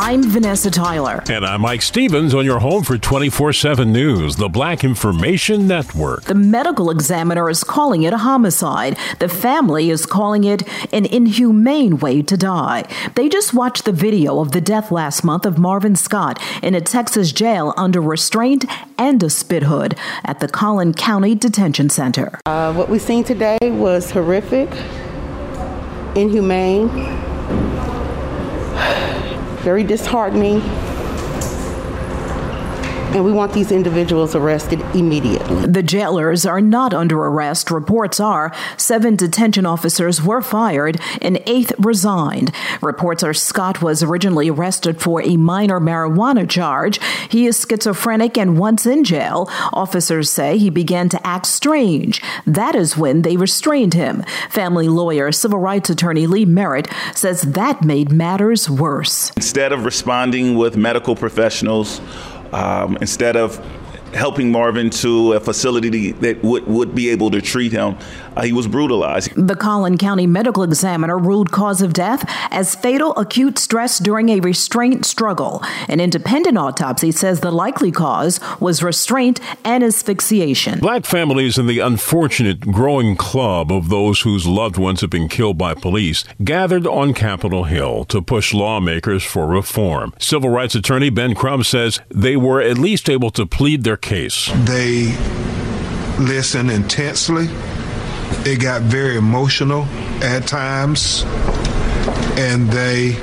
I'm Vanessa Tyler. And I'm Mike Stevens on your home for 24 7 News, the Black Information Network. The medical examiner is calling it a homicide. The family is calling it an inhumane way to die. They just watched the video of the death last month of Marvin Scott in a Texas jail under restraint and a spit hood at the Collin County Detention Center. Uh, what we've seen today was horrific, inhumane very disheartening and we want these individuals arrested immediately. The jailers are not under arrest. Reports are seven detention officers were fired, an eighth resigned. Reports are Scott was originally arrested for a minor marijuana charge. He is schizophrenic and once in jail, officers say he began to act strange. That is when they restrained him. Family lawyer, civil rights attorney Lee Merritt says that made matters worse. Instead of responding with medical professionals, um, instead of helping Marvin to a facility that would, would be able to treat him. Uh, he was brutalized. The Collin County medical examiner ruled cause of death as fatal acute stress during a restraint struggle. An independent autopsy says the likely cause was restraint and asphyxiation. Black families in the unfortunate growing club of those whose loved ones have been killed by police gathered on Capitol Hill to push lawmakers for reform. Civil rights attorney Ben Crump says they were at least able to plead their case. They listened intensely. It got very emotional at times, and they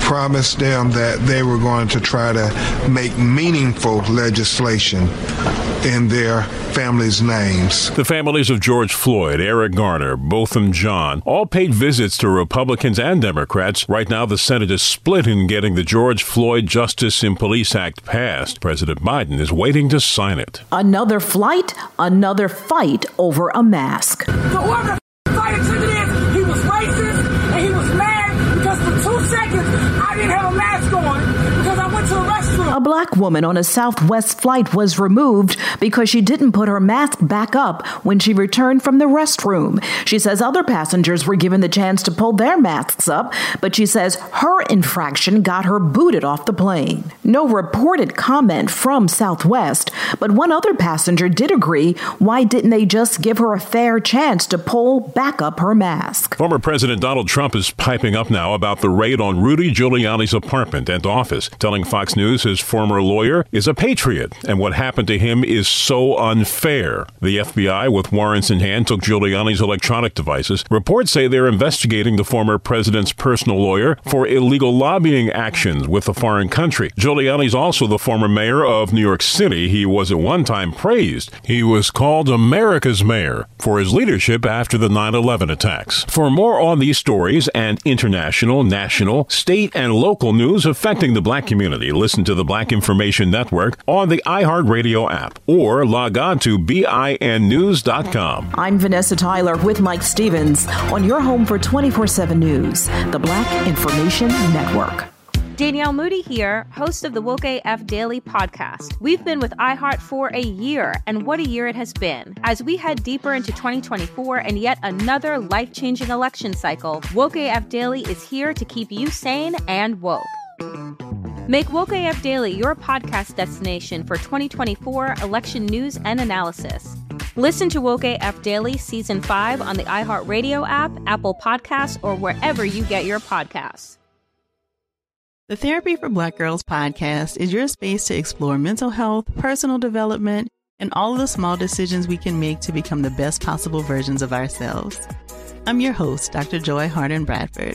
promised them that they were going to try to make meaningful legislation in their families' names. The families of George Floyd, Eric Garner, Botham Jean, all paid visits to Republicans and Democrats. Right now, the Senate is split in getting the George Floyd Justice in Police Act passed. President Biden is waiting to sign it. Another flight, another fight over a mask. Whoever the A black woman on a Southwest flight was removed because she didn't put her mask back up when she returned from the restroom. She says other passengers were given the chance to pull their masks up, but she says her infraction got her booted off the plane. No reported comment from Southwest, but one other passenger did agree. Why didn't they just give her a fair chance to pull back up her mask? Former President Donald Trump is piping up now about the raid on Rudy Giuliani's apartment and office, telling Fox News his former lawyer is a patriot and what happened to him is so unfair. The FBI, with warrants in hand, took Giuliani's electronic devices. Reports say they're investigating the former president's personal lawyer for illegal lobbying actions with a foreign country. Giuliani's also the former mayor of New York City. He was at one time praised. He was called America's mayor for his leadership after the 9 11 attacks. For more on these stories and international, national, state, and local news affecting the black community, listen to the Black Information Network on the iHeartRadio app or log on to BINnews.com. I'm Vanessa Tyler with Mike Stevens on your home for 24 7 News, the Black Information Network. Danielle Moody here, host of the Woke AF Daily podcast. We've been with iHeart for a year, and what a year it has been. As we head deeper into 2024 and yet another life changing election cycle, Woke AF Daily is here to keep you sane and woke. Make Woke AF Daily your podcast destination for 2024 election news and analysis. Listen to Woke AF Daily Season 5 on the iHeartRadio app, Apple Podcasts, or wherever you get your podcasts. The Therapy for Black Girls podcast is your space to explore mental health, personal development, and all of the small decisions we can make to become the best possible versions of ourselves. I'm your host, Dr. Joy Harden Bradford,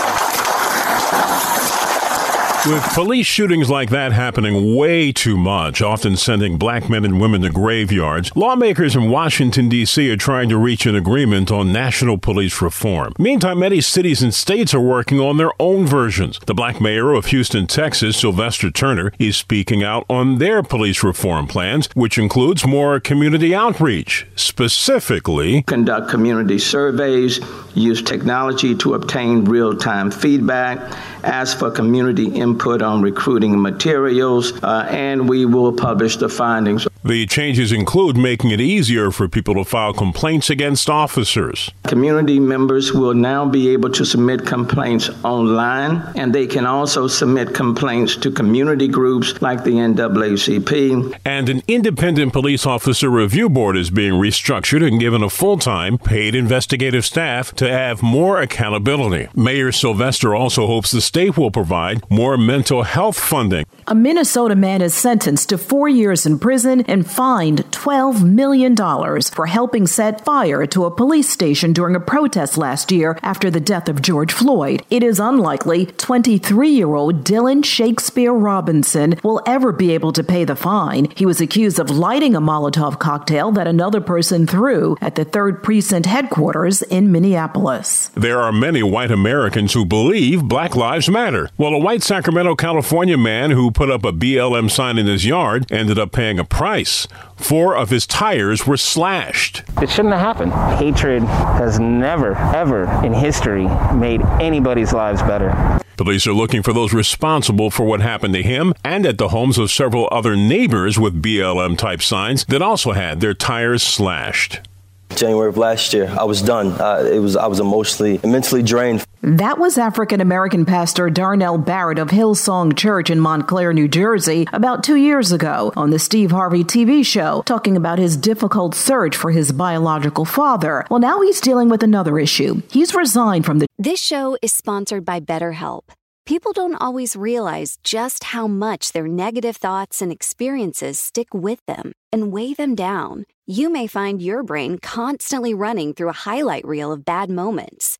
With police shootings like that happening way too much, often sending black men and women to graveyards, lawmakers in Washington, D.C. are trying to reach an agreement on national police reform. Meantime, many cities and states are working on their own versions. The black mayor of Houston, Texas, Sylvester Turner, is speaking out on their police reform plans, which includes more community outreach, specifically conduct community surveys, use technology to obtain real time feedback, ask for community input on recruiting materials, uh, and we will publish the findings. The changes include making it easier for people to file complaints against officers. Community members will now be able to submit complaints online, and they can also submit complaints to community groups like the NAACP. And an independent police officer review board is being restructured and given a full time, paid investigative staff to have more accountability. Mayor Sylvester also hopes the state will provide more mental health funding. A Minnesota man is sentenced to four years in prison and fined $12 million for helping set fire to a police station during a protest last year after the death of George Floyd. It is unlikely 23 year old Dylan Shakespeare Robinson will ever be able to pay the fine. He was accused of lighting a Molotov cocktail that another person threw at the 3rd Precinct headquarters in Minneapolis. There are many white Americans who believe Black Lives Matter. Well, a white Sacramento, California man who put up a BLM sign in his yard ended up paying a price. Four of his tires were slashed. It shouldn't have happened. Hatred has never, ever in history made anybody's lives better. Police are looking for those responsible for what happened to him and at the homes of several other neighbors with BLM type signs that also had their tires slashed. January of last year, I was done. Uh, it was I was emotionally mentally drained. That was African American pastor Darnell Barrett of Hillsong Church in Montclair, New Jersey, about two years ago on the Steve Harvey TV show, talking about his difficult search for his biological father. Well, now he's dealing with another issue. He's resigned from the. This show is sponsored by BetterHelp. People don't always realize just how much their negative thoughts and experiences stick with them and weigh them down. You may find your brain constantly running through a highlight reel of bad moments.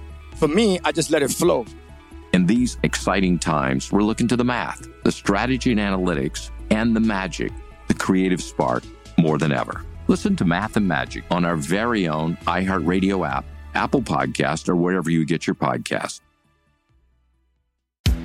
For me, I just let it flow. In these exciting times, we're looking to the math, the strategy and analytics, and the magic, the creative spark more than ever. Listen to Math and Magic on our very own iHeartRadio app, Apple Podcast, or wherever you get your podcast.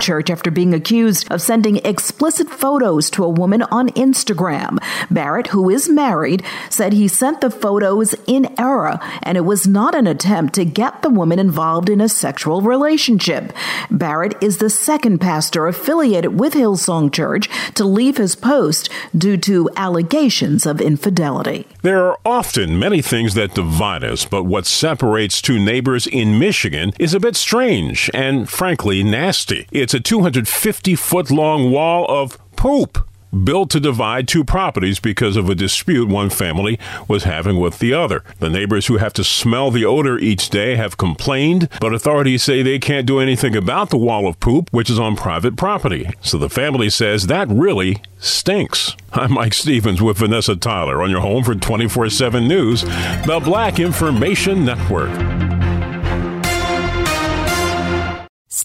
church after being accused of sending explicit photos to a woman on Instagram. Barrett, who is married, said he sent the photos in error and it was not an attempt to get the woman involved in a sexual relationship. Barrett is the second pastor affiliated with Hillsong Church to leave his post due to allegations of infidelity. There are often many things that divide us, but what separates two neighbors in Michigan is a bit strange and frankly nasty. It's a 250 foot long wall of poop built to divide two properties because of a dispute one family was having with the other. The neighbors who have to smell the odor each day have complained, but authorities say they can't do anything about the wall of poop, which is on private property. So the family says that really stinks. I'm Mike Stevens with Vanessa Tyler on your home for 24 7 News, the Black Information Network.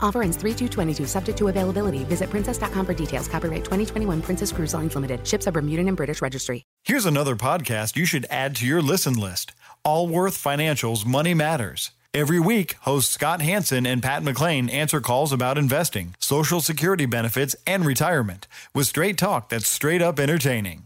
Offer ends 3222, subject to availability. Visit princess.com for details. Copyright 2021 Princess Cruise Lines Limited. Ships are Bermudan and British Registry. Here's another podcast you should add to your listen list Allworth Financial's Money Matters. Every week, hosts Scott Hanson and Pat McLean answer calls about investing, Social Security benefits, and retirement with straight talk that's straight up entertaining.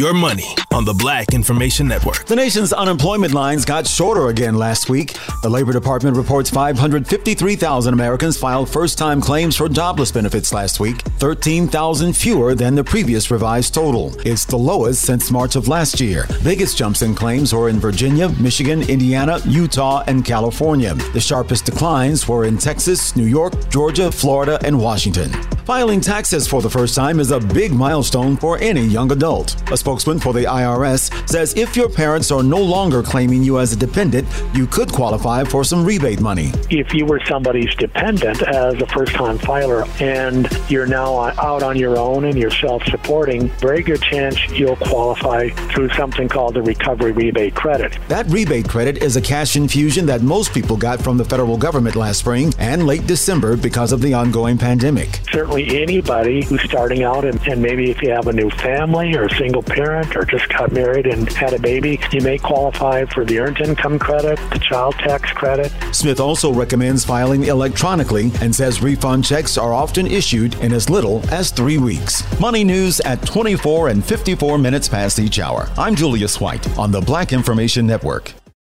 Your money on the Black Information Network. The nation's unemployment lines got shorter again last week. The Labor Department reports 553,000 Americans filed first time claims for jobless benefits last week, 13,000 fewer than the previous revised total. It's the lowest since March of last year. Biggest jumps in claims were in Virginia, Michigan, Indiana, Utah, and California. The sharpest declines were in Texas, New York, Georgia, Florida, and Washington. Filing taxes for the first time is a big milestone for any young adult. A spokesman for the IRS says if your parents are no longer claiming you as a dependent, you could qualify for some rebate money. If you were somebody's dependent as a first time filer and you're now out on your own and you're self supporting, very good chance you'll qualify through something called the recovery rebate credit. That rebate credit is a cash infusion that most people got from the federal government last spring and late December because of the ongoing pandemic. Certainly, anybody who's starting out and, and maybe if you have a new family or a single parent or just got married and had a baby, you may qualify for the earned income credit, the child tax credit. Smith also recommends filing electronically and says refund checks are often issued in as little as three weeks. Money news at 24 and 54 minutes past each hour. I'm Julius White on the Black Information Network.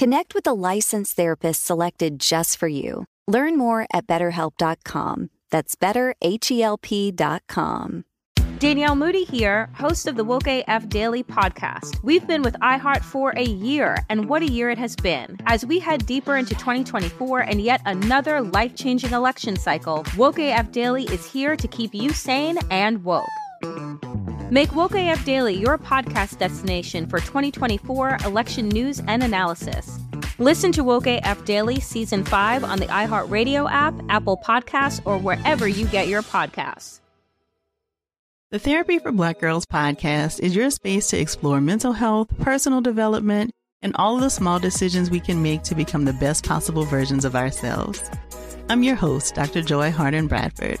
Connect with a licensed therapist selected just for you. Learn more at betterhelp.com. That's betterhelp.com. Danielle Moody here, host of the Woke AF Daily podcast. We've been with iHeart for a year, and what a year it has been. As we head deeper into 2024 and yet another life changing election cycle, Woke AF Daily is here to keep you sane and woke. Make Woke AF Daily your podcast destination for 2024 election news and analysis. Listen to Woke AF Daily Season 5 on the iHeartRadio app, Apple Podcasts, or wherever you get your podcasts. The Therapy for Black Girls podcast is your space to explore mental health, personal development, and all the small decisions we can make to become the best possible versions of ourselves. I'm your host, Dr. Joy Harden Bradford,